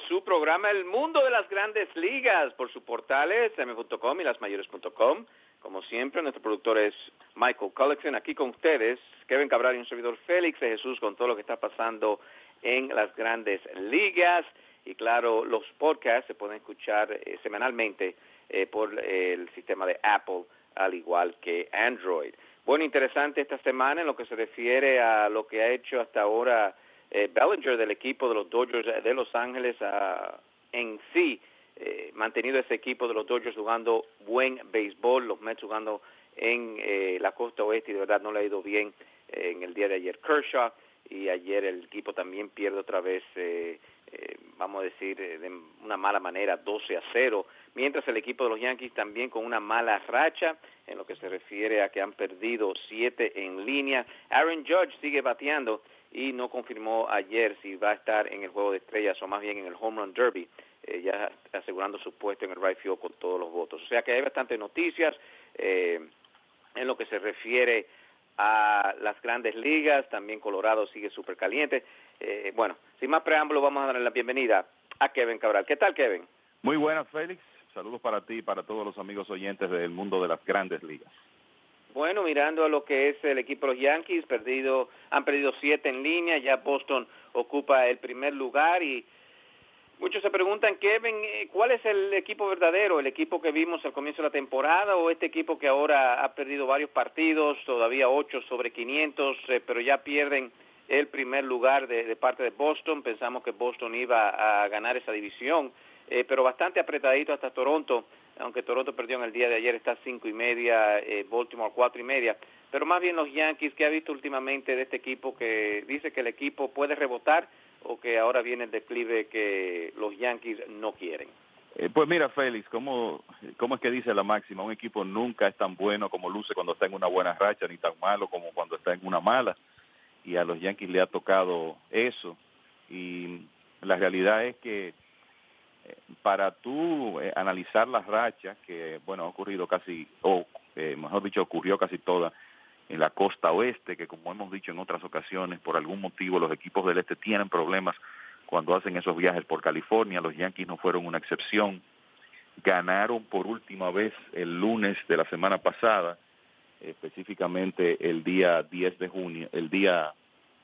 Su programa El Mundo de las Grandes Ligas por sus portales m.com y lasmayores.com. Como siempre, nuestro productor es Michael Collection. Aquí con ustedes, Kevin Cabral y un servidor Félix de Jesús con todo lo que está pasando en las grandes ligas. Y claro, los podcasts se pueden escuchar eh, semanalmente eh, por el sistema de Apple, al igual que Android. Bueno, interesante esta semana en lo que se refiere a lo que ha hecho hasta ahora eh, Bellinger del equipo de los Dodgers de Los Ángeles ha en sí eh, mantenido ese equipo de los Dodgers jugando buen béisbol, los Mets jugando en eh, la costa oeste y de verdad no le ha ido bien en el día de ayer Kershaw y ayer el equipo también pierde otra vez, vamos a decir, de una mala manera, 12 a 0, mientras el equipo de los Yankees también con una mala racha en lo que se refiere a que han perdido 7 en línea. Aaron Judge sigue bateando y no confirmó ayer si va a estar en el juego de estrellas o más bien en el Home Run Derby, eh, ya asegurando su puesto en el right field con todos los votos. O sea que hay bastantes noticias eh, en lo que se refiere a las grandes ligas, también Colorado sigue súper caliente. Eh, bueno, sin más preámbulo, vamos a darle la bienvenida a Kevin Cabral. ¿Qué tal, Kevin? Muy buenas, Félix. Saludos para ti y para todos los amigos oyentes del mundo de las grandes ligas. Bueno, mirando a lo que es el equipo de los Yankees, perdido, han perdido siete en línea, ya Boston ocupa el primer lugar y muchos se preguntan, Kevin, eh, ¿cuál es el equipo verdadero? ¿El equipo que vimos al comienzo de la temporada o este equipo que ahora ha perdido varios partidos, todavía ocho sobre 500, eh, pero ya pierden el primer lugar de, parte de Boston? Pensamos que Boston iba a ganar esa división, eh, pero bastante apretadito hasta Toronto aunque Toronto perdió en el día de ayer, está cinco y media, eh, Baltimore cuatro y media, pero más bien los Yankees, ¿qué ha visto últimamente de este equipo que dice que el equipo puede rebotar o que ahora viene el declive que los Yankees no quieren? Eh, pues mira, Félix, ¿cómo, ¿cómo es que dice la máxima? Un equipo nunca es tan bueno como luce cuando está en una buena racha, ni tan malo como cuando está en una mala. Y a los Yankees le ha tocado eso. Y la realidad es que para tú eh, analizar las rachas que, bueno, ha ocurrido casi, o eh, mejor dicho, ocurrió casi toda en la costa oeste, que como hemos dicho en otras ocasiones, por algún motivo los equipos del este tienen problemas cuando hacen esos viajes por California, los Yankees no fueron una excepción, ganaron por última vez el lunes de la semana pasada, específicamente el día 10 de junio, el día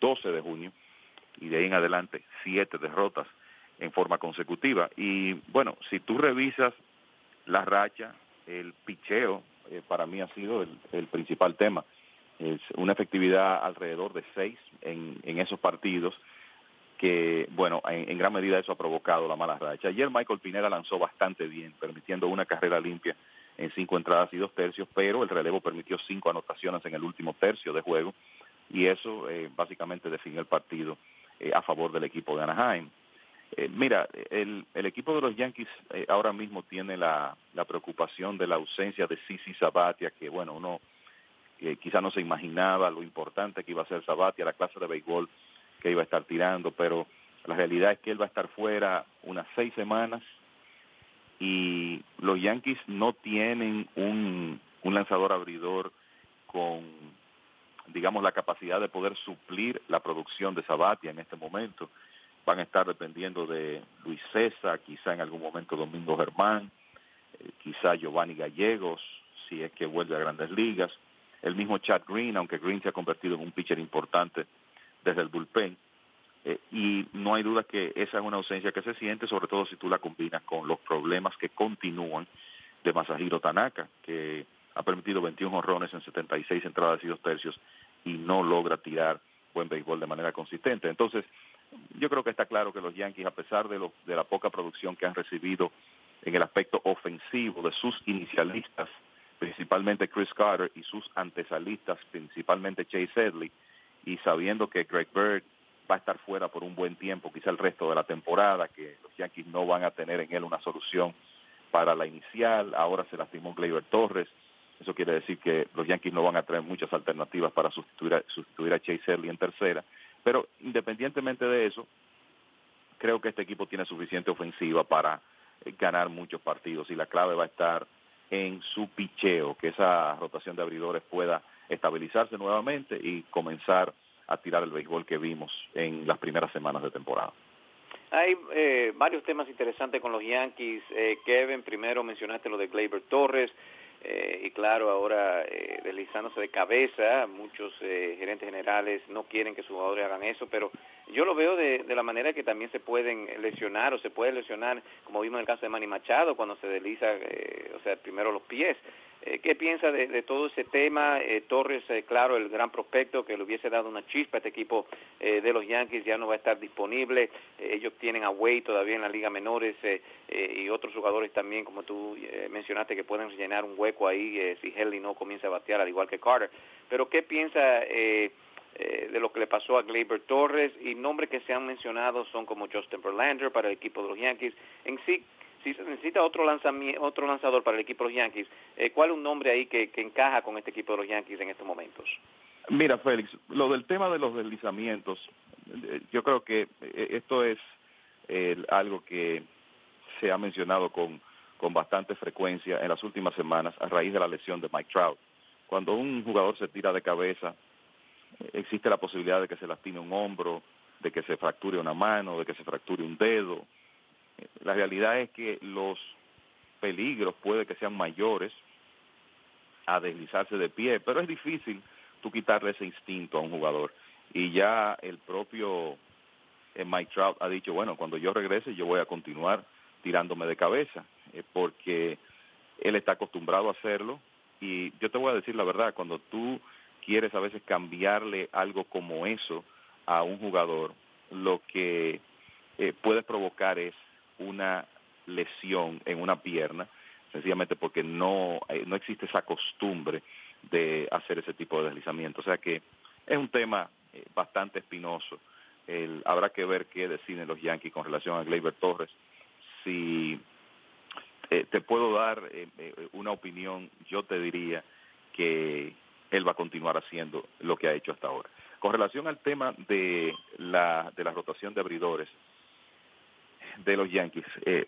12 de junio, y de ahí en adelante siete derrotas en forma consecutiva. Y bueno, si tú revisas la racha, el picheo eh, para mí ha sido el, principal tema. Es una efectividad alrededor de seis en, en esos partidos que, bueno, en, gran medida eso ha provocado la mala racha. Ayer Michael Pineda lanzó bastante bien, permitiendo una carrera limpia en cinco entradas y dos tercios, pero el relevo permitió cinco anotaciones en el último tercio de juego y eso eh, básicamente definió el partido eh, a favor del equipo de Anaheim. Eh, mira, el, el, equipo de los Yankees eh, ahora mismo tiene la, preocupación de la ausencia de Sisi Sabatia, que bueno, uno eh, quizá no se imaginaba lo importante que iba a ser Sabatia, la clase de béisbol que iba a estar tirando, pero la realidad es que él va a estar fuera unas seis semanas y los Yankees no tienen un, un lanzador abridor con, digamos, la capacidad de poder suplir la producción de Sabatia en este momento van a estar dependiendo de Luis César, quizá en algún momento Domingo Germán, eh, quizá Giovanni Gallegos, si es que vuelve a grandes ligas, el mismo Chad Green, aunque Green se ha convertido en un pitcher importante desde el bullpen. Eh, y no hay duda que esa es una ausencia que se siente, sobre todo si tú la combinas con los problemas que continúan de Masahiro Tanaka, que ha permitido 21 honrones en 76 entradas y dos tercios y no logra tirar buen béisbol de manera consistente. Entonces, yo creo que está claro que los Yankees, a pesar de, lo, de la poca producción que han recibido en el aspecto ofensivo de sus inicialistas, principalmente Chris Carter y sus antesalistas, principalmente Chase Edley, y sabiendo que Greg Bird va a estar fuera por un buen tiempo, quizá el resto de la temporada, que los Yankees no van a tener en él una solución para la inicial, ahora se lastimó Gleyber Torres, eso quiere decir que los Yankees no van a tener muchas alternativas para sustituir a, sustituir a Chase Edley en tercera, pero independientemente de eso, creo que este equipo tiene suficiente ofensiva para eh, ganar muchos partidos y la clave va a estar en su picheo, que esa rotación de abridores pueda estabilizarse nuevamente y comenzar a tirar el béisbol que vimos en las primeras semanas de temporada. Hay eh, varios temas interesantes con los Yankees. Eh, Kevin, primero mencionaste lo de Gleyber Torres. Eh, y claro, ahora eh, deslizándose de cabeza, muchos eh, gerentes generales no quieren que sus jugadores hagan eso, pero yo lo veo de, la manera que también se pueden lesionar o se puede lesionar, como vimos en el caso de Manny Machado, cuando se desliza, eh, o sea, primero los pies. Eh, ¿Qué piensa de, de, todo ese tema? Eh, Torres, eh, claro, el gran prospecto que le hubiese dado una chispa a este equipo eh, de los Yankees ya no va a estar disponible. Eh, ellos tienen a Wade todavía en la Liga Menores y otros jugadores también, como tú mencionaste, que pueden llenar un hueco ahí si Henley no comienza a batear, al igual que Carter. Pero ¿qué piensa de lo que le pasó a Gleyber Torres? Y nombres que se han mencionado son como Justin Verlander para el equipo de los Yankees. En sí, si se necesita otro otro lanzador para el equipo de los Yankees, eh, ¿cuál es un nombre ahí que, que, encaja con este equipo de los Yankees en estos momentos? Mira, Félix, lo del tema de los deslizamientos, eh, yo creo que eh, esto es eh, algo que se ha mencionado con, con bastante frecuencia en las últimas semanas a raíz de la lesión de Mike Trout. Cuando un jugador se tira de cabeza, existe la posibilidad de que se lastime un hombro, de que se fracture una mano, de que se fracture un dedo, la realidad es que los peligros puede que sean mayores a deslizarse de pie, pero es difícil tú quitarle ese instinto a un jugador. Y ya el propio eh, Mike Trout ha dicho, bueno, cuando yo regrese yo voy a continuar tirándome de cabeza, eh, porque él está acostumbrado a hacerlo. Y yo te voy a decir la verdad, cuando tú quieres a veces cambiarle algo como eso a un jugador, lo que eh, puede provocar es una lesión en una pierna, sencillamente porque no, eh, no existe esa costumbre de hacer ese tipo de deslizamiento. O sea que es un tema eh, bastante espinoso. El, habrá que ver qué deciden los Yankees con relación a Gleyber Torres. Si eh, te puedo dar eh, eh, una opinión, yo te diría que él va a continuar haciendo lo que ha hecho hasta ahora. Con relación al tema de la, de la rotación de abridores, de los Yankees. Eh,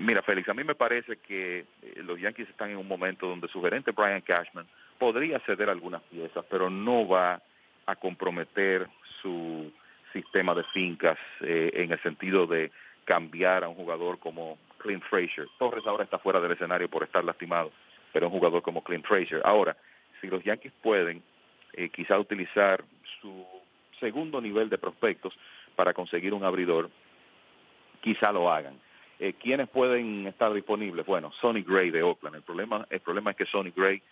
mira, Félix, a mí me parece que eh, los Yankees están en un momento donde su gerente Brian Cashman podría ceder algunas piezas, pero no va a comprometer su sistema de fincas eh, en el sentido de cambiar a un jugador como Clint Frazier. Torres ahora está fuera del escenario por estar lastimado, pero un jugador como Clint Frazier. Ahora, si los Yankees pueden eh, quizá utilizar su segundo nivel de prospectos para conseguir un abridor, quizá lo hagan. Eh, ¿Quiénes pueden estar disponibles? Bueno, Sonny Gray de Oakland. El problema, el problema es que Sonny Gray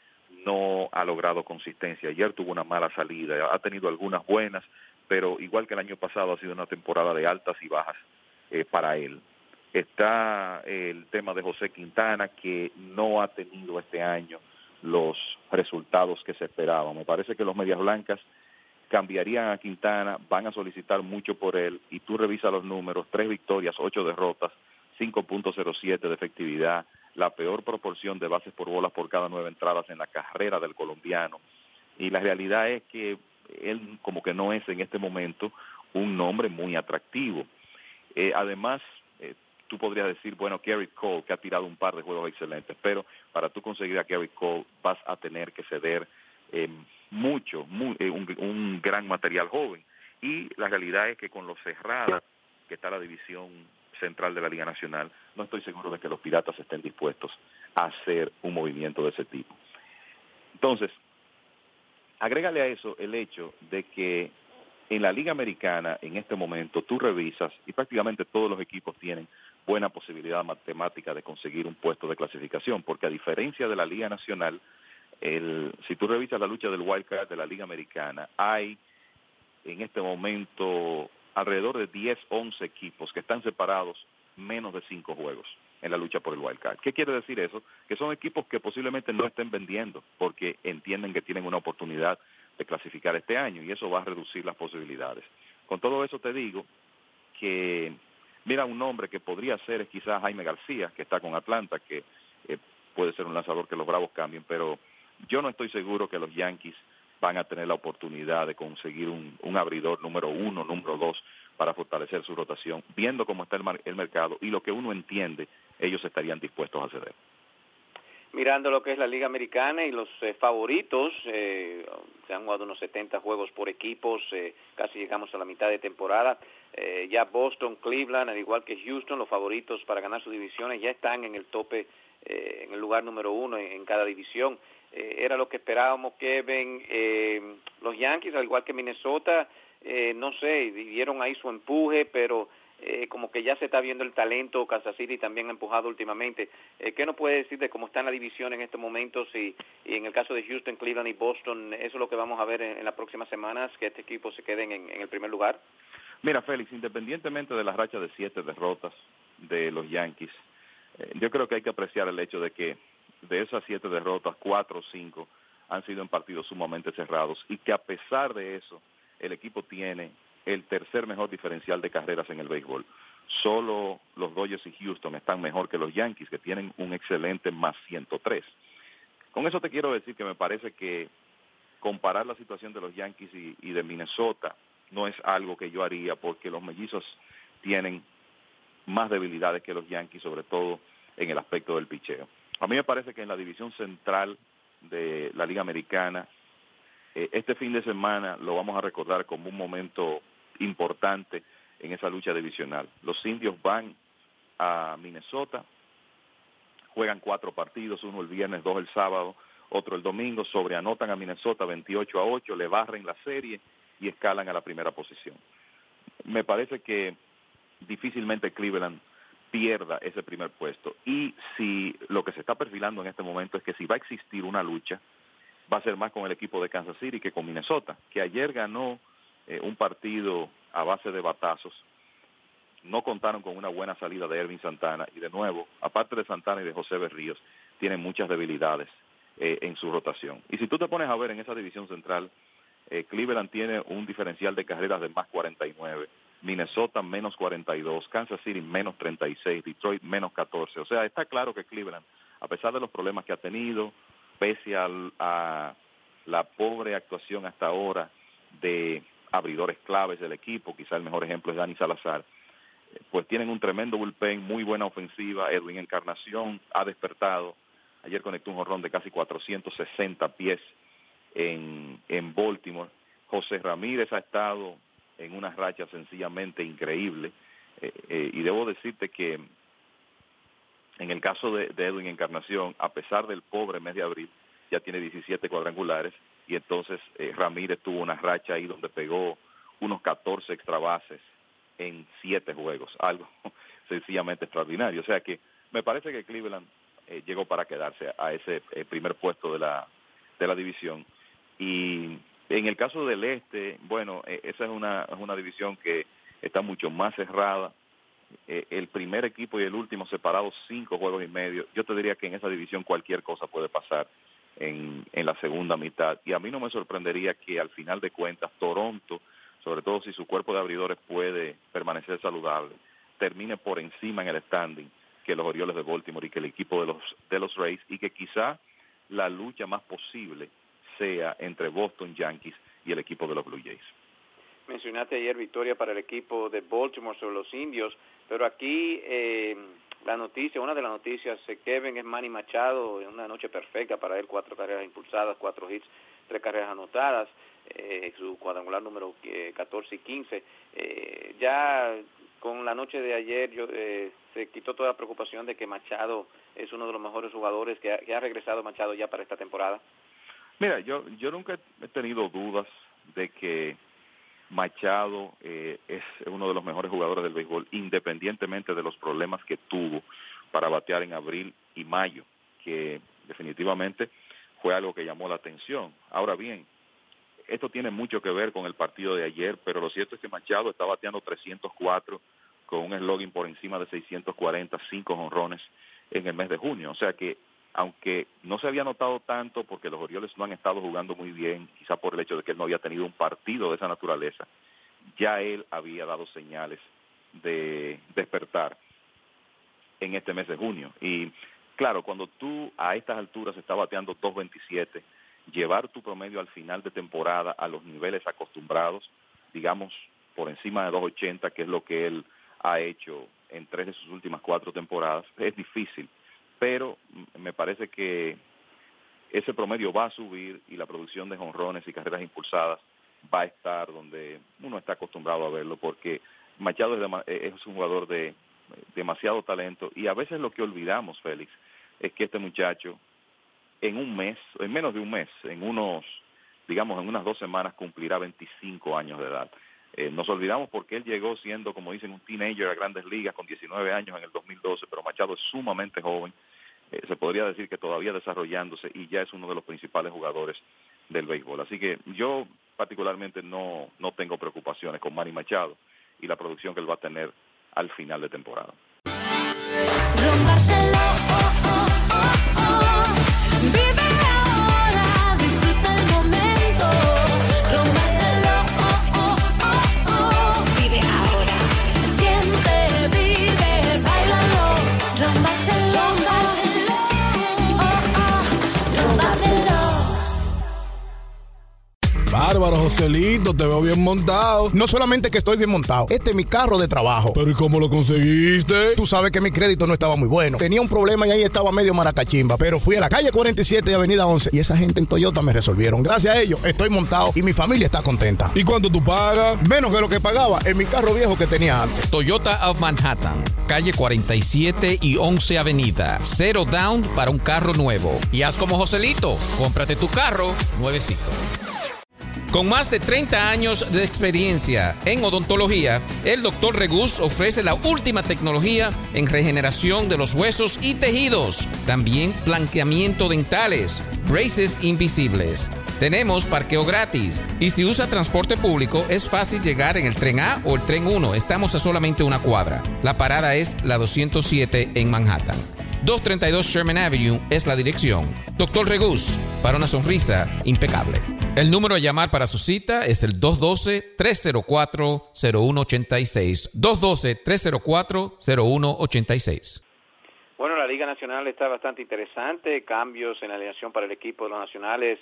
no ha logrado consistencia. Ayer tuvo una mala salida, ha tenido algunas buenas, pero igual que el año pasado ha sido una temporada de altas y bajas eh, para él. Está el tema de José Quintana, que no ha tenido este año los resultados que se esperaban. Me parece que los Medias Blancas cambiarían a Quintana, van a solicitar mucho por él y tú revisas los números, tres victorias, ocho derrotas, 5.07 de efectividad, la peor proporción de bases por bolas por cada nueve entradas en la carrera del colombiano. Y la realidad es que él como que no es en este momento un nombre muy atractivo. Eh, además, eh, tú podrías decir, bueno, Gary Cole, que ha tirado un par de juegos excelentes, pero para tú conseguir a Gary Cole vas a tener que ceder eh, mucho, eh, un, un, gran material joven. Y la realidad es que con lo cerrada que está la división central de la Liga Nacional, no estoy seguro de que los piratas estén dispuestos a hacer un movimiento de ese tipo. Entonces, agrégale a eso el hecho de que en la Liga Americana, en este momento, tú revisas y prácticamente todos los equipos tienen buena posibilidad matemática de conseguir un puesto de clasificación, porque a diferencia de la Liga Nacional, el, si tú revisas la lucha del wild card de la Liga Americana, hay en este momento alrededor de 10, 11 equipos que están separados menos de 5 juegos en la lucha por el wild card. ¿Qué quiere decir eso? Que son equipos que posiblemente no estén vendiendo porque entienden que tienen una oportunidad de clasificar este año y eso va a reducir las posibilidades. Con todo eso te digo que mira un nombre que podría ser es quizás Jaime García, que está con Atlanta, que eh, puede ser un lanzador que los Bravos cambien, pero yo no estoy seguro que los Yankees van a tener la oportunidad de conseguir un, abridor número uno, número dos, para fortalecer su rotación, viendo cómo está el, el mercado y lo que uno entiende, ellos estarían dispuestos a ceder mirando lo que es la Liga Americana y los eh, favoritos, eh, se han jugado unos 70 juegos por equipos, eh, casi llegamos a la mitad de temporada. Eh, ya Boston, Cleveland, al igual que Houston, los favoritos para ganar sus divisiones ya están en el tope, en el lugar número uno en, cada división. Era lo que esperábamos, Kevin. los Yankees, al igual que Minnesota, no sé, dieron ahí su empuje, pero eh, como que ya se está viendo el talento, Kansas City también ha empujado últimamente. Eh, ¿Qué nos puede decir de cómo está en la división en estos momentos y, en el caso de Houston, Cleveland y Boston, eso es lo que vamos a ver en, las próximas semanas, que este equipo se queden en, el primer lugar? Mira, Félix, independientemente de la racha de siete derrotas de los Yankees, eh, yo creo que hay que apreciar el hecho de que de esas siete derrotas, cuatro o cinco han sido en partidos sumamente cerrados y que a pesar de eso, el equipo tiene el tercer mejor diferencial de carreras en el béisbol. Solo los Dodgers y Houston están mejor que los Yankees, que tienen un excelente más 103. Con eso te quiero decir que me parece que comparar la situación de los Yankees y, de Minnesota no es algo que yo haría porque los mellizos tienen más debilidades que los Yankees, sobre todo en el aspecto del picheo. A mí me parece que en la división central de la Liga Americana, eh, este fin de semana lo vamos a recordar como un momento importante en esa lucha divisional. Los indios van a Minnesota, juegan cuatro partidos, uno el viernes, dos el sábado, otro el domingo, sobreanotan a Minnesota 28 a 8, le barren la serie y escalan a la primera posición. Me parece que difícilmente Cleveland pierda ese primer puesto. Y si lo que se está perfilando en este momento es que si va a existir una lucha, va a ser más con el equipo de Kansas City que con Minnesota, que ayer ganó eh, un partido a base de batazos. No contaron con una buena salida de Ervin Santana y de nuevo, aparte de Santana y de José Berríos, tienen muchas debilidades eh, en su rotación. Y si tú te pones a ver en esa división central, eh, Cleveland tiene un diferencial de carreras de más 49, Minnesota menos 42, Kansas City menos 36, Detroit menos 14. O sea, está claro que Cleveland, a pesar de los problemas que ha tenido, pese a la pobre actuación hasta ahora de abridores claves del equipo, quizá el mejor ejemplo es Dani Salazar, pues tienen un tremendo bullpen, muy buena ofensiva, Edwin Encarnación ha despertado, ayer conectó un jorrón de casi 460 pies en, en Baltimore, José Ramírez ha estado en una racha sencillamente increíble, eh, eh, y debo decirte que en el caso de, de Edwin Encarnación, a pesar del pobre mes de abril, ya tiene 17 cuadrangulares, y entonces eh, Ramírez tuvo una racha ahí donde pegó unos 14 extra bases en siete juegos, algo sencillamente extraordinario. O sea que me parece que Cleveland llegó para quedarse a ese primer puesto de la, de la división. Y en el caso del este, bueno, esa es una, es una división que está mucho más cerrada. el primer equipo y el último separados cinco juegos y medio. Yo te diría que en esa división cualquier cosa puede pasar en, en la segunda mitad. Y a mí no me sorprendería que al final de cuentas Toronto, sobre todo si su cuerpo de abridores puede permanecer saludable, termine por encima en el standing que los Orioles de Baltimore y que el equipo de los, de los Rays y que quizá la lucha más posible sea entre Boston Yankees y el equipo de los Blue Jays. Mencionaste ayer victoria para el equipo de Baltimore sobre los indios, pero aquí eh, la noticia, una de las noticias, eh, Kevin es Manny Machado, en una noche perfecta para él, cuatro carreras impulsadas, cuatro hits, tres carreras anotadas, eh, su cuadrangular número 14 y 15. Eh, ya con la noche de ayer yo, se quitó toda la preocupación de que Machado es uno de los mejores jugadores que ha regresado Machado ya para esta temporada. Mira, yo, yo nunca he tenido dudas de que Machado eh, es uno de los mejores jugadores del béisbol, independientemente de los problemas que tuvo para batear en abril y mayo, que definitivamente fue algo que llamó la atención. Ahora bien, esto tiene mucho que ver con el partido de ayer, pero lo cierto es que Machado está bateando 304 con un slogan por encima de 640, cinco honrones en el mes de junio. O sea que aunque no se había notado tanto porque los Orioles no han estado jugando muy bien, quizá por el hecho de que él no había tenido un partido de esa naturaleza, ya él había dado señales de despertar en este mes de junio. Y claro, cuando tú a estas alturas estás bateando 2.27, llevar tu promedio al final de temporada a los niveles acostumbrados, digamos por encima de 2.80, que es lo que él ha hecho en tres de sus últimas cuatro temporadas, es difícil pero me parece que ese promedio va a subir y la producción de jonrones y carreras impulsadas va a estar donde uno está acostumbrado a verlo, porque Machado es, un jugador de demasiado talento y a veces lo que olvidamos, Félix, es que este muchacho en un mes, en menos de un mes, en unos, digamos, en unas dos semanas cumplirá 25 años de edad. Eh, nos olvidamos porque él llegó siendo, como dicen, un teenager a grandes ligas con 19 años en el 2012, pero Machado es sumamente joven, eh, se podría decir que todavía desarrollándose y ya es uno de los principales jugadores del béisbol. Así que yo particularmente no, no tengo preocupaciones con Manny Machado y la producción que él va a tener al final de temporada. Bárbaro, Joselito, te veo bien montado. No solamente que estoy bien montado, este es mi carro de trabajo. Pero ¿y cómo lo conseguiste? Tú sabes que mi crédito no estaba muy bueno. Tenía un problema y ahí estaba medio maracachimba. Pero fui a la calle 47 y Avenida 11 y esa gente en Toyota me resolvieron. Gracias a ellos estoy montado y mi familia está contenta. ¿Y cuánto tú pagas? Menos que lo que pagaba en mi carro viejo que tenía antes. Toyota of Manhattan, calle 47 y 11 Avenida. Cero down para un carro nuevo. Y haz como Joselito, cómprate tu carro nuevecito. Con más de 30 años de experiencia en odontología, el Dr. Regus ofrece la última tecnología en regeneración de los huesos y tejidos, también blanqueamiento dentales, braces invisibles. Tenemos parqueo gratis y si usa transporte público es fácil llegar en el tren A o el tren 1. Estamos a solamente una cuadra. La parada es la 207 en Manhattan. 232 Sherman Avenue es la dirección. Doctor Regus, para una sonrisa impecable. El número a llamar para su cita es el 212-304-0186. 212-304-0186. Bueno, la Liga Nacional está bastante interesante, cambios en la alineación para el equipo de los nacionales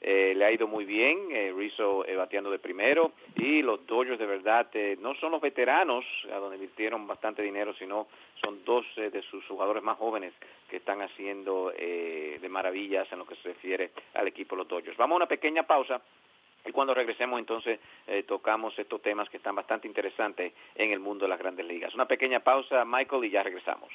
eh, le ha ido muy bien, eh, Rizzo eh, bateando de primero y los Dodgers de verdad eh, no son los veteranos a donde invirtieron bastante dinero, sino son dos de sus jugadores más jóvenes que están haciendo de maravillas en lo que se refiere al equipo de los Dodgers. Vamos a una pequeña pausa. Y cuando regresemos entonces tocamos estos temas que están bastante interesantes en el mundo de las grandes ligas. Una pequeña pausa, Michael, y ya regresamos.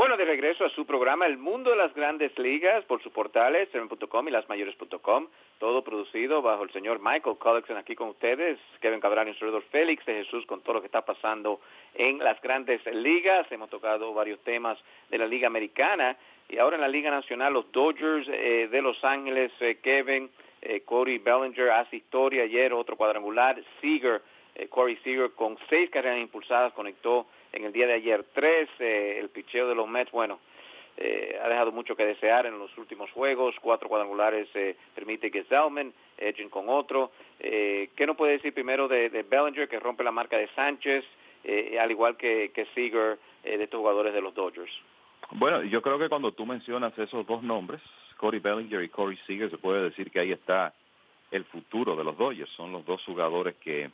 Bueno, de regreso a su programa El Mundo de las Grandes Ligas por sus portales, seven.com y lasmayores.com, todo producido bajo el señor Michael Collison aquí con ustedes, Kevin Cabral y un Félix de Jesús con todo lo que está pasando en las Grandes Ligas. Hemos tocado varios temas de la Liga Americana y ahora en la Liga Nacional los Dodgers eh, de Los Ángeles, eh, Kevin, eh, Cody Bellinger hace historia ayer, otro cuadrangular, Seager, Corey Seager con seis carreras impulsadas conectó en el día de ayer tres. Eh, el picheo de los Mets, bueno, eh, ha dejado mucho que desear en los últimos juegos. Cuatro cuadrangulares eh, permite que Edgin con otro. Eh, ¿Qué nos puede decir primero de, Bellinger, que rompe la marca de Sánchez, al igual que, que Seager, de estos jugadores de los Dodgers? Bueno, yo creo que cuando tú mencionas esos dos nombres, Corey Bellinger y Corey Seager, se puede decir que ahí está el futuro de los Dodgers. Son los dos jugadores que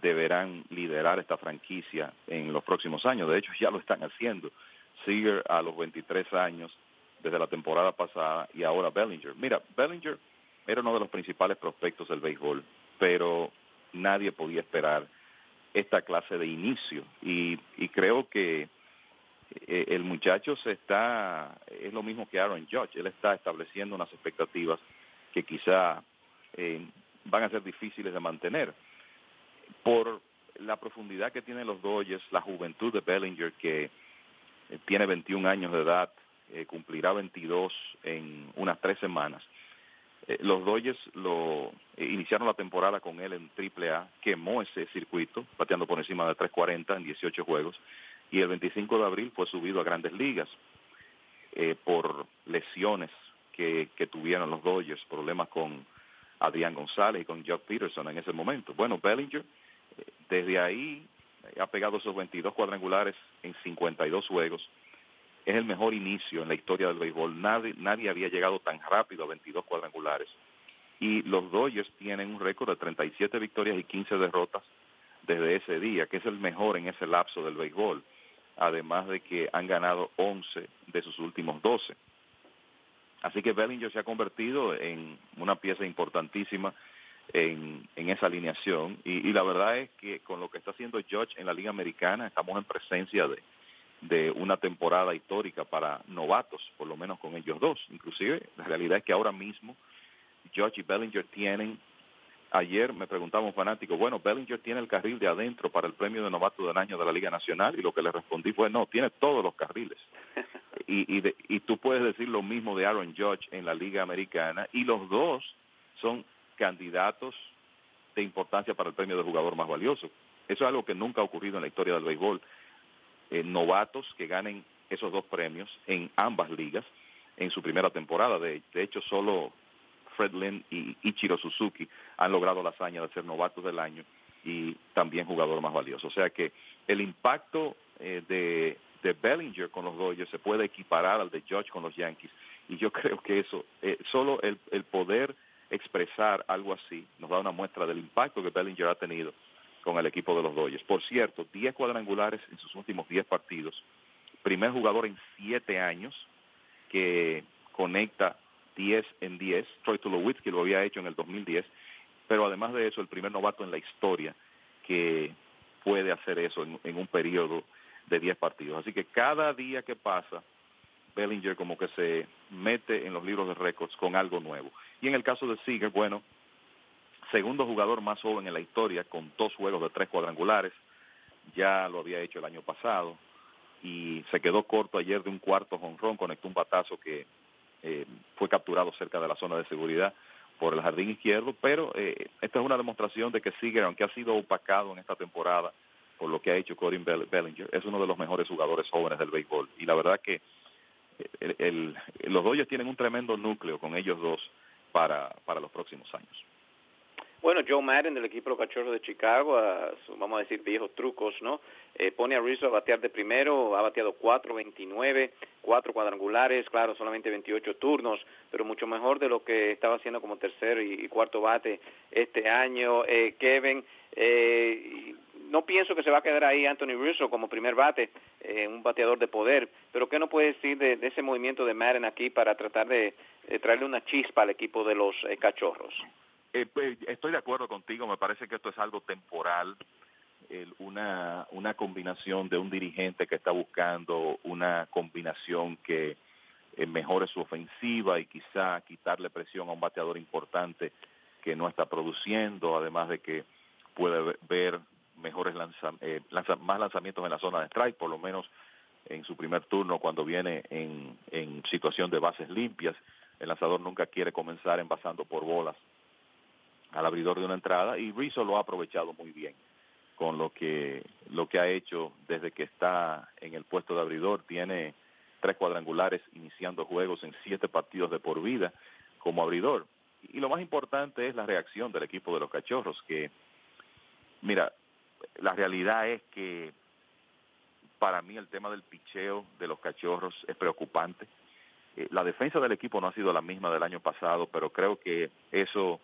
deberán liderar esta franquicia en los próximos años. De hecho, ya lo están haciendo. Seager a los 23 años desde la temporada pasada y ahora Bellinger. Mira, Bellinger era uno de los principales prospectos del béisbol, pero nadie podía esperar esta clase de inicio y, y creo que eh, el muchacho se está, es lo mismo que Aaron Judge, él está estableciendo unas expectativas que quizá eh, van a ser difíciles de mantener. Por la profundidad que tienen los Dodgers, la juventud de Bellinger, que eh, tiene 21 años de edad, cumplirá 22 en unas tres semanas. los Dodgers lo iniciaron la temporada con él en AAA, quemó ese circuito, bateando por encima de 3.40 en 18 juegos y el 25 de abril fue subido a grandes ligas eh, por lesiones que, que, tuvieron los Dodgers, problemas con Adrián González y con Jock Peterson en ese momento. Bueno, Bellinger eh, desde ahí ha pegado esos 22 cuadrangulares en 52 juegos. Es el mejor inicio en la historia del béisbol. Nadie, nadie había llegado tan rápido a 22 cuadrangulares. Y los Dodgers tienen un récord de 37 victorias y 15 derrotas desde ese día, que es el mejor en ese lapso del béisbol además de que han ganado 11 de sus últimos 12. Así que Bellinger se ha convertido en una pieza importantísima en, esa alineación y, la verdad es que con lo que está haciendo George en la Liga Americana estamos en presencia de, de una temporada histórica para novatos, por lo menos con ellos dos. Inclusive la realidad es que ahora mismo George y Bellinger tienen Ayer me preguntaba un fanático, bueno, Bellinger tiene el carril de adentro para el premio de novato del año de la Liga Nacional y lo que le respondí fue, no, tiene todos los carriles. y, y, y tú puedes decir lo mismo de Aaron Judge en la Liga Americana y los dos son candidatos de importancia para el premio de jugador más valioso. Eso es algo que nunca ha ocurrido en la historia del béisbol. Eh, novatos que ganen esos dos premios en ambas ligas en su primera temporada. De, de hecho, solo Fred Lynn y Ichiro Suzuki han logrado la hazaña de ser novatos del año y también jugador más valioso. O sea que el impacto eh, de, de, Bellinger con los Dodgers se puede equiparar al de Judge con los Yankees. Y yo creo que eso, eh, solo el, el poder expresar algo así nos da una muestra del impacto que Bellinger ha tenido con el equipo de los Dodgers. Por cierto, 10 cuadrangulares en sus últimos 10 partidos. Primer jugador en 7 años que conecta 10 en 10. Troy Tulowitzki lo había hecho en el 2010, pero además de eso, el primer novato en la historia que puede hacer eso en, un periodo de 10 partidos. Así que cada día que pasa, Bellinger como que se mete en los libros de récords con algo nuevo. Y en el caso de Seager, bueno, segundo jugador más joven en la historia, con dos juegos de tres cuadrangulares, ya lo había hecho el año pasado, y se quedó corto ayer de un cuarto jonrón, conectó un batazo que eh, fue capturado cerca de la zona de seguridad por el jardín izquierdo, pero eh, esta es una demostración de que Seager, aunque ha sido opacado en esta temporada por lo que ha hecho Corin Bellinger, es uno de los mejores jugadores jóvenes del béisbol. Y la verdad que eh, los Dodgers tienen un tremendo núcleo con ellos dos para, para los próximos años. Bueno, Joe Madden del equipo Los Cachorros de Chicago, vamos a decir viejos trucos, ¿no? Eh, pone a Rizzo a batear de primero, ha bateado 4.29, cuatro cuadrangulares, claro, solamente 28 turnos, pero mucho mejor de lo que estaba haciendo como tercer y, cuarto bate este año. Eh, Kevin, eh, no pienso que se va a quedar ahí Anthony Rizzo como primer bate, eh, un bateador de poder, pero ¿qué no puede decir de, ese movimiento de Madden aquí para tratar de, traerle una chispa al equipo de los Cachorros? Eh, pues, estoy de acuerdo contigo, me parece que esto es algo temporal, una, una combinación de un dirigente que está buscando una combinación que eh, mejore su ofensiva y quizá quitarle presión a un bateador importante que no está produciendo, además de que puede ver mejores eh, más lanzamientos en la zona de strike, por lo menos en su primer turno cuando viene en, en situación de bases limpias. El lanzador nunca quiere comenzar envasando por bolas al abridor de una entrada y Rizzo lo ha aprovechado muy bien con lo que lo que ha hecho desde que está en el puesto de abridor. Tiene tres cuadrangulares iniciando juegos en siete partidos de por vida como abridor. Y lo más importante es la reacción del equipo de los cachorros que mira la realidad es que para mí el tema del picheo de los cachorros es preocupante. Eh, la defensa del equipo no ha sido la misma del año pasado pero creo que eso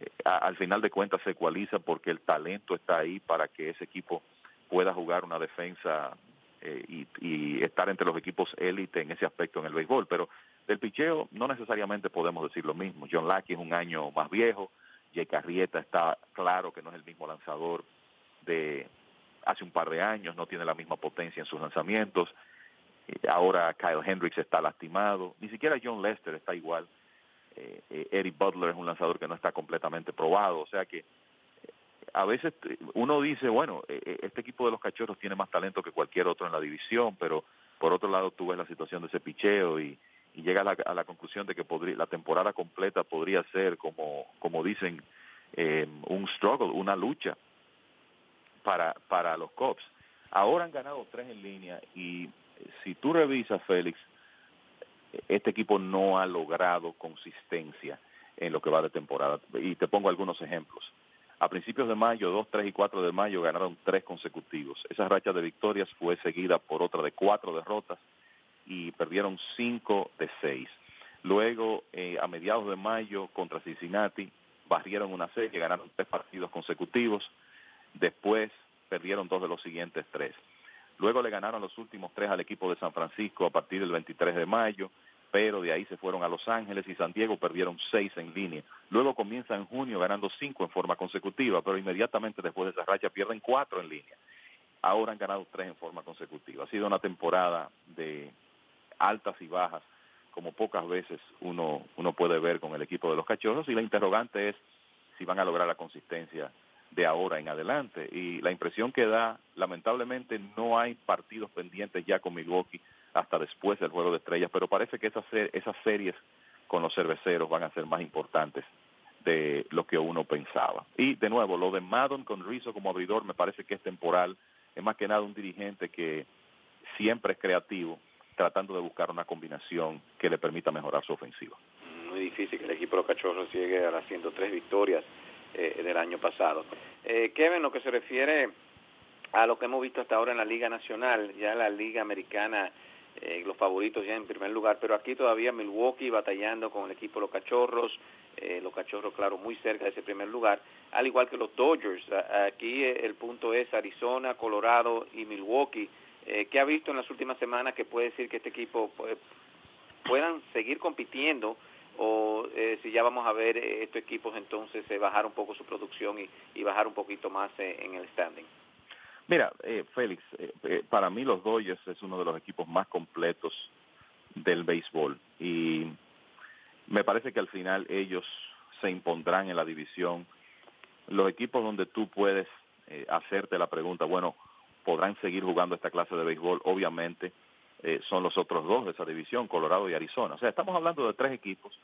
eh, al final de cuentas se ecualiza porque el talento está ahí para que ese equipo pueda jugar una defensa eh, y, estar entre los equipos élite en ese aspecto en el béisbol. Pero del picheo no necesariamente podemos decir lo mismo. John Lackey es un año más viejo, Jay Carrieta está claro que no es el mismo lanzador de hace un par de años, no tiene la misma potencia en sus lanzamientos. ahora Kyle Hendricks está lastimado, ni siquiera John Lester está igual. Eh, Eric Butler es un lanzador que no está completamente probado, o sea que a veces uno dice, bueno, este equipo de los cachorros tiene más talento que cualquier otro en la división, pero por otro lado tú ves la situación de ese picheo y, y llega a la, conclusión de que podría, la temporada completa podría ser, como, como dicen, eh, un struggle, una lucha para, para los Cubs. Ahora han ganado tres en línea y si tú revisas, Félix, este equipo no ha logrado consistencia en lo que va de temporada. Y te pongo algunos ejemplos. A principios de mayo, 2, 3 y 4 de mayo ganaron tres consecutivos. Esa racha de victorias fue seguida por otra de cuatro derrotas y perdieron 5 de 6. Luego, eh, a mediados de mayo, contra Cincinnati, barrieron una serie, ganaron tres partidos consecutivos. Después, perdieron dos de los siguientes tres. Luego le ganaron los últimos tres al equipo de San Francisco a partir del 23 de mayo, pero de ahí se fueron a Los Ángeles y San Diego, perdieron seis en línea. Luego comienza en junio ganando cinco en forma consecutiva, pero inmediatamente después de esa racha pierden cuatro en línea. Ahora han ganado tres en forma consecutiva. Ha sido una temporada de altas y bajas, como pocas veces uno, uno puede ver con el equipo de los cachorros, y la interrogante es si van a lograr la consistencia de ahora en adelante. Y la impresión que da, lamentablemente no hay partidos pendientes ya con Milwaukee hasta después del Juego de Estrellas, pero parece que esas, esas series con los cerveceros van a ser más importantes de lo que uno pensaba. Y de nuevo, lo de Madden con Rizzo como abridor me parece que es temporal, es más que nada un dirigente que siempre es creativo tratando de buscar una combinación que le permita mejorar su ofensiva. Muy difícil que el equipo de los cachorros llegue a las 103 victorias eh, del año pasado. Eh, Kevin, lo que se refiere a lo que hemos visto hasta ahora en la Liga Nacional, ya la Liga Americana, eh, los favoritos ya en primer lugar, pero aquí todavía Milwaukee batallando con el equipo de los cachorros, eh, los cachorros, claro, muy cerca de ese primer lugar, al igual que los Dodgers. Aquí el punto es Arizona, Colorado y Milwaukee eh, ¿Qué ha visto en las últimas semanas que puede decir que este equipo pues, puedan seguir compitiendo o eh, si ya vamos a ver eh, estos equipos entonces bajar un poco su producción y, bajar un poquito más en el standing? Mira, Félix, para mí los Dodgers es uno de los equipos más completos del béisbol y me parece que al final ellos se impondrán en la división. Los equipos donde tú puedes hacerte la pregunta, bueno, podrán seguir jugando esta clase de béisbol, obviamente, eh, son los otros dos de esa división, Colorado y Arizona. O sea, estamos hablando de tres equipos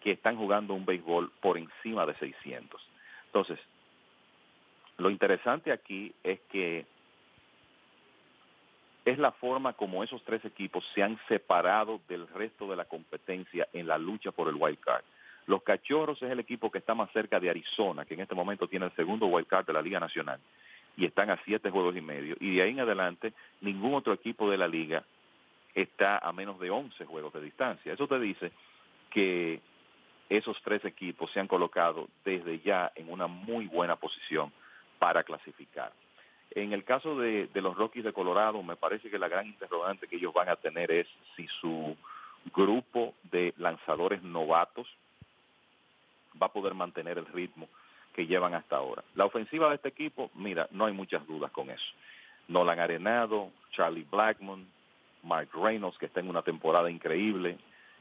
que están jugando un béisbol por encima de 600. Entonces, lo interesante aquí es que es la forma como esos tres equipos se han separado del resto de la competencia en la lucha por el wild card. Los Cachorros es el equipo que está más cerca de Arizona, que en este momento tiene el segundo wild card de la Liga Nacional y están a siete juegos y medio. Y de ahí en adelante, ningún otro equipo de la liga está a menos de 11 juegos de distancia. Eso te dice que esos tres equipos se han colocado desde ya en una muy buena posición para clasificar. En el caso de, los Rockies de Colorado, me parece que la gran interrogante que ellos van a tener es si su grupo de lanzadores novatos va a poder mantener el ritmo que llevan hasta ahora. La ofensiva de este equipo, mira, no hay muchas dudas con eso. Nolan Arenado, Charlie Blackmon, Mark Reynolds, que está en una temporada increíble,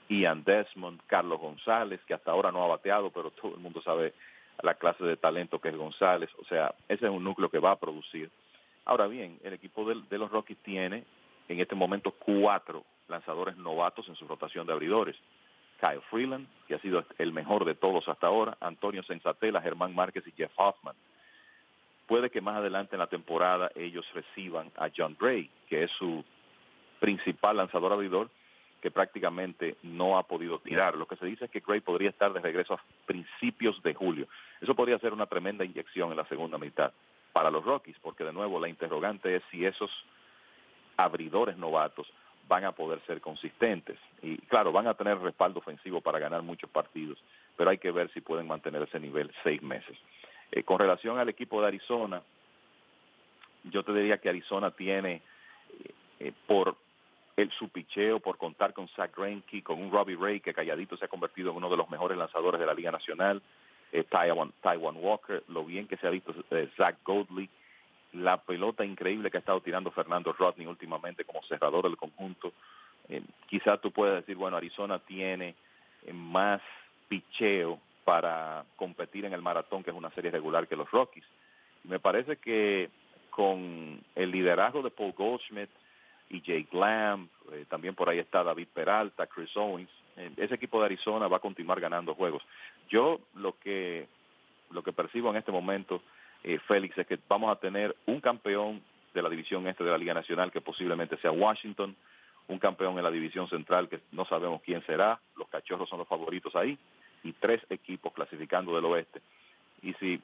Ian Desmond, Carlos González, que hasta ahora no ha bateado, pero todo el mundo sabe la clase de talento que es González. O sea, ese es un núcleo que va a producir. Ahora bien, el equipo de, de los Rockies tiene en este momento cuatro lanzadores novatos en su rotación de abridores. Kyle Freeland, que ha sido el mejor de todos hasta ahora, Antonio Sensatela, Germán Márquez y Jeff Hoffman. Puede que más adelante en la temporada ellos reciban a John Gray, que es su principal lanzador abridor, que prácticamente no ha podido tirar. Lo que se dice es que Gray podría estar de regreso a principios de julio. Eso podría ser una tremenda inyección en la segunda mitad para los Rockies, porque de nuevo la interrogante es si esos abridores novatos van a poder ser consistentes. Y claro, van a tener respaldo ofensivo para ganar muchos partidos, pero hay que ver si pueden mantener ese nivel seis meses. Eh, con relación al equipo de Arizona, yo te diría que Arizona tiene eh, eh, por el su picheo, por contar con Zach Greinke, con un Robbie Ray que calladito se ha convertido en uno de los mejores lanzadores de la Liga Nacional, Taiwan, Taiwan, Walker, lo bien que se ha visto Zach Goldley, la pelota increíble que ha estado tirando Fernando Rodney últimamente como cerrador del conjunto. Eh, quizá tú puedes decir, bueno, Arizona tiene eh, más picheo para competir en el maratón, que es una serie regular que los Rockies. Me parece que con el liderazgo de Paul Goldschmidt y Jake Lamb, eh, también por ahí está David Peralta, Chris Owens, ese equipo de Arizona va a continuar ganando juegos. Yo lo que lo que percibo en este momento eh, Félix, es que vamos a tener un campeón de la división este de la Liga Nacional, que posiblemente sea Washington, un campeón en la división central, que no sabemos quién será, los cachorros son los favoritos ahí, y tres equipos clasificando del oeste. Y si,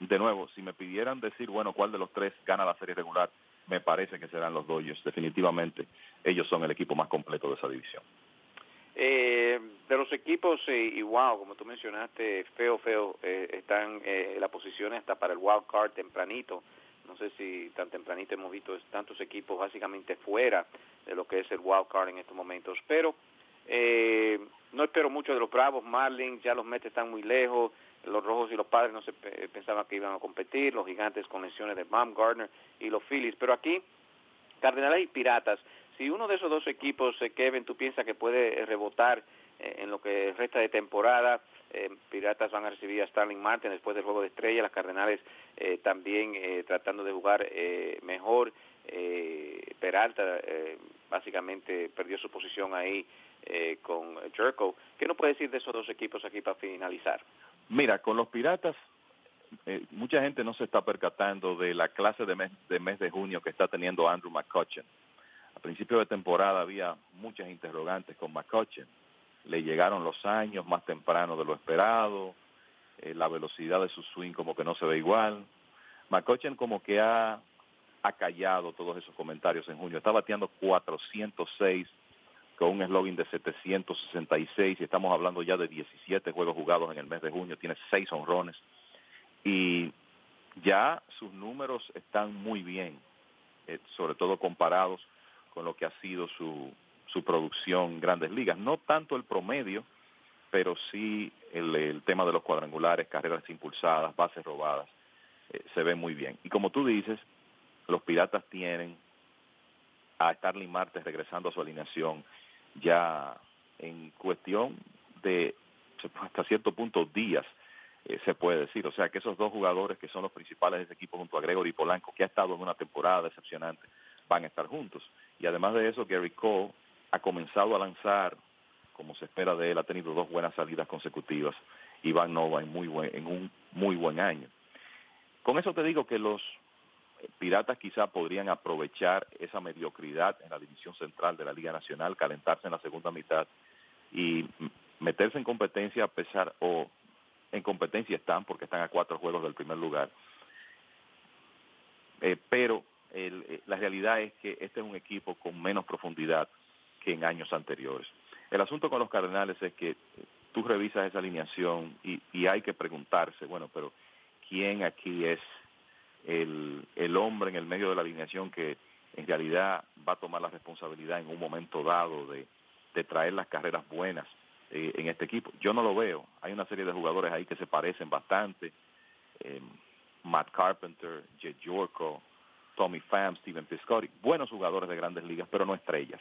de nuevo, si me pidieran decir, bueno, cuál de los tres gana la serie regular, me parece que serán los Dodgers. Definitivamente, ellos son el equipo más completo de esa división. Eh, de los equipos, eh, wow, como tú mencionaste, feo, feo, eh, están eh, las posiciones hasta para el wild card tempranito. No sé si tan tempranito hemos visto tantos equipos básicamente fuera de lo que es el wild card en estos momentos. Pero eh, no espero mucho de los Bravos, Marlins, ya los Mets están muy lejos, los Rojos y los Padres no se pensaban que iban a competir, los Gigantes con lesiones de Baumgartner y los Phillies. Pero aquí, Cardenales y Piratas, si uno de esos dos equipos, eh, Kevin, tú piensas que puede eh, rebotar eh, en lo que resta de temporada, Piratas van a recibir a Starling Martin después del juego de estrella, las Cardenales también tratando de jugar mejor, Peralta básicamente perdió su posición ahí con Jerko. ¿Qué no puede decir de esos dos equipos aquí para finalizar? Mira, con los Piratas mucha gente no se está percatando de la clase de mes, de mes de junio que está teniendo Andrew McCutcheon. A principio de temporada había muchas interrogantes con McCutcheon. Le llegaron los años más temprano de lo esperado, eh, la velocidad de su swing como que no se ve igual. McCutcheon como que ha, ha callado todos esos comentarios en junio. Está bateando 406 con un eslogan de 766 y estamos hablando ya de 17 juegos jugados en el mes de junio. Tiene 6 honrones y ya sus números están muy bien, eh, sobre todo comparados con lo que ha sido su, su producción en grandes ligas. No tanto el promedio, pero sí el, tema de los cuadrangulares, carreras impulsadas, bases robadas, eh, se ve muy bien. Y como tú dices, los Piratas tienen a Starling Martes regresando a su alineación ya en cuestión de hasta cierto punto días, eh, se puede decir. O sea que esos dos jugadores que son los principales de ese equipo junto a Gregory Polanco, que ha estado en una temporada decepcionante, van a estar juntos. Y además de eso, Gary Cole ha comenzado a lanzar, como se espera de él, ha tenido dos buenas salidas consecutivas y Van Nova en, muy buen, en un muy buen año. Con eso te digo que los Piratas quizá podrían aprovechar esa mediocridad en la división central de la Liga Nacional, calentarse en la segunda mitad y meterse en competencia a pesar, o en competencia están porque están a cuatro juegos del primer lugar. Eh, pero el, eh, la realidad es que este es un equipo con menos profundidad que en años anteriores. El asunto con los Cardenales es que eh, tú revisas esa alineación y, y hay que preguntarse, bueno, pero ¿quién aquí es el, el hombre en el medio de la alineación que en realidad va a tomar la responsabilidad en un momento dado de, de traer las carreras buenas eh, en este equipo? Yo no lo veo. Hay una serie de jugadores ahí que se parecen bastante. Eh, Matt Carpenter, Jet Yorko, Tommy Pham, Steven Piscotty, buenos jugadores de grandes ligas, pero no estrellas.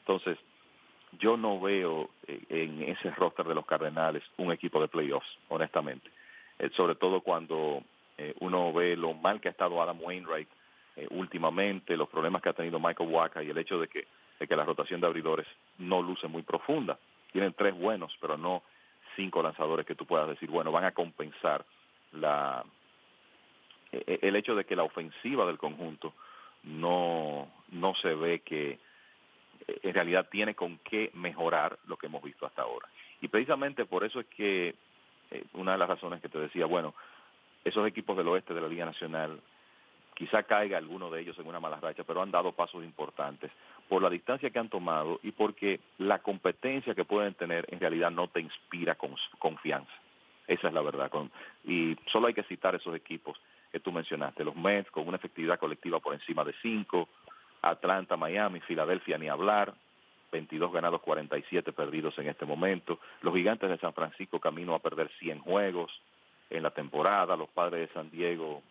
Entonces, yo no veo eh, en ese roster de los Cardenales un equipo de playoffs, honestamente. Eh, sobre todo cuando eh, uno ve lo mal que ha estado Adam Wainwright últimamente, los problemas que ha tenido Michael Waka y el hecho de que, de que la rotación de abridores no luce muy profunda. Tienen tres buenos, pero no cinco lanzadores que tú puedas decir, bueno, van a compensar la, eh, eh, el hecho de que la ofensiva del conjunto no, no se ve que eh, en realidad tiene con qué mejorar lo que hemos visto hasta ahora. Y precisamente por eso es que una de las razones que te decía, bueno, esos equipos del oeste de la Liga Nacional, quizá caiga alguno de ellos en una mala racha, pero han dado pasos importantes por la distancia que han tomado y porque la competencia que pueden tener en realidad no te inspira con, confianza. Esa es la verdad. Y solo hay que citar esos equipos que tú mencionaste, los Mets con una efectividad colectiva por encima de 5, Atlanta, Miami, Filadelfia, ni hablar, 22 ganados, 47 perdidos en este momento, los Gigantes de San Francisco camino a perder 100 juegos en la temporada, los Padres de San Diego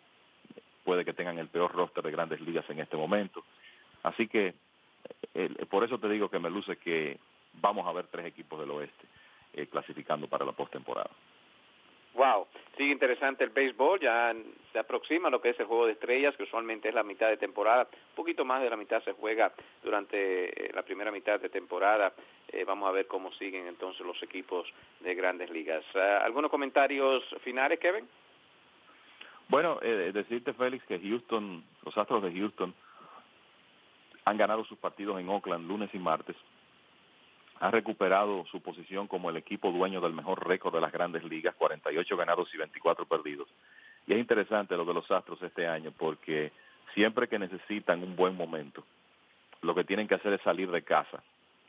puede que tengan el peor roster de grandes ligas en este momento. Así que por eso te digo que me luce que vamos a ver tres equipos del oeste clasificando para la postemporada. Wow, sigue interesante el béisbol, ya se aproxima lo que es el juego de estrellas, que usualmente es la mitad de temporada, un poquito más de la mitad se juega durante eh, la primera mitad de temporada. Eh, vamos a ver cómo siguen entonces los equipos de grandes ligas. Ah, ¿Algunos comentarios finales, Kevin? Bueno, eh, decirte, Félix, que Houston, los Astros de Houston han ganado sus partidos en Oakland lunes y martes ha recuperado su posición como el equipo dueño del mejor récord de las grandes ligas, 48 ganados y 24 perdidos. Y es interesante lo de los Astros este año porque siempre que necesitan un buen momento, lo que tienen que hacer es salir de casa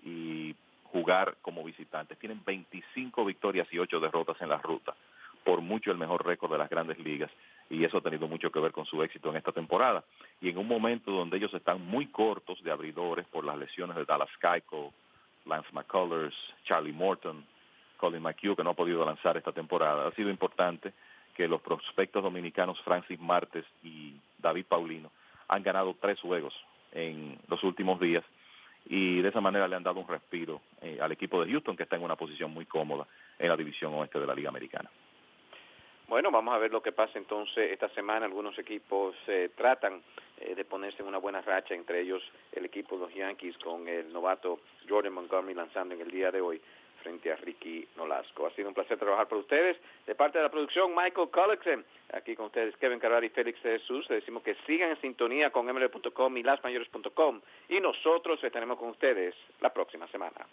y jugar como visitantes. Tienen 25 victorias y 8 derrotas en la ruta, por mucho el mejor récord de las grandes ligas, y eso ha tenido mucho que ver con su éxito en esta temporada. Y en un momento donde ellos están muy cortos de abridores por las lesiones de Dallas Keuchel, Lance McCullers, Charlie Morton, Colin McHugh, que no ha podido lanzar esta temporada. Ha sido importante que los prospectos dominicanos Francis Martes y David Paulino han ganado tres juegos en los últimos días y de esa manera le han dado un respiro eh, al equipo de Houston que está en una posición muy cómoda en la división oeste de la Liga Americana. Bueno, vamos a ver lo que pasa entonces esta semana. Algunos equipos eh, tratan eh, de ponerse en una buena racha, entre ellos el equipo de los Yankees con el novato Jordan Montgomery lanzando en el día de hoy frente a Ricky Nolasco. Ha sido un placer trabajar por ustedes. De parte de la producción, Michael Collexen, aquí con ustedes Kevin Carrara y Félix Jesús. Le decimos que sigan en sintonía con ml.com y lasmayores.com y nosotros estaremos con ustedes la próxima semana.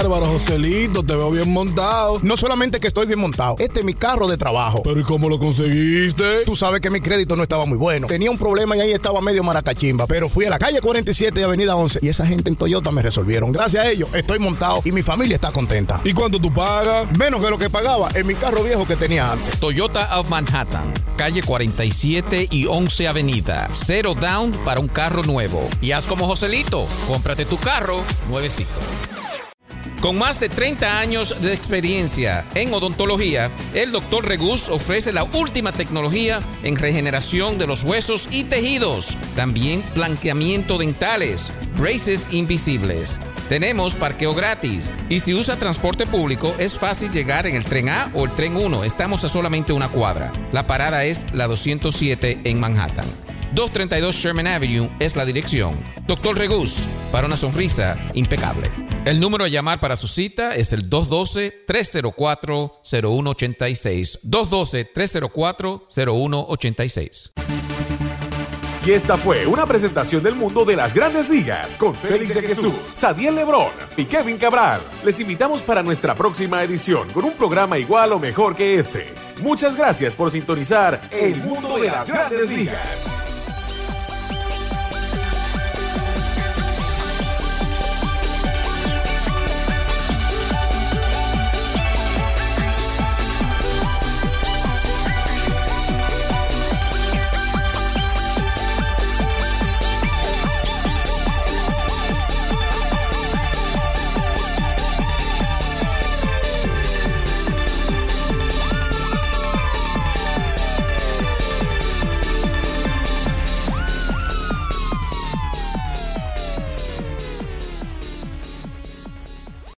Bárbaro, Joselito, te veo bien montado. No solamente que estoy bien montado, este es mi carro de trabajo. Pero ¿y cómo lo conseguiste? Tú sabes que mi crédito no estaba muy bueno. Tenía un problema y ahí estaba medio maracachimba. Pero fui a la calle 47 y avenida 11 y esa gente en Toyota me resolvieron. Gracias a ellos estoy montado y mi familia está contenta. ¿Y cuánto tú pagas? Menos que lo que pagaba en mi carro viejo que tenía antes. Toyota of Manhattan, calle 47 y 11 avenida. Cero down para un carro nuevo. Y haz como Joselito, cómprate tu carro nuevecito. Con más de 30 años de experiencia en odontología, el Dr. Regus ofrece la última tecnología en regeneración de los huesos y tejidos, también blanqueamiento dentales, braces invisibles. Tenemos parqueo gratis y si usa transporte público es fácil llegar en el tren A o el tren 1. Estamos a solamente una cuadra. La parada es la 207 en Manhattan. 232 Sherman Avenue es la dirección. Doctor Regus, para una sonrisa impecable. El número a llamar para su cita es el 212-304-0186. 212-304-0186. Y esta fue una presentación del mundo de las grandes ligas con Félix de Jesús, Sadiel Lebrón y Kevin Cabral. Les invitamos para nuestra próxima edición con un programa igual o mejor que este. Muchas gracias por sintonizar El mundo de las grandes ligas.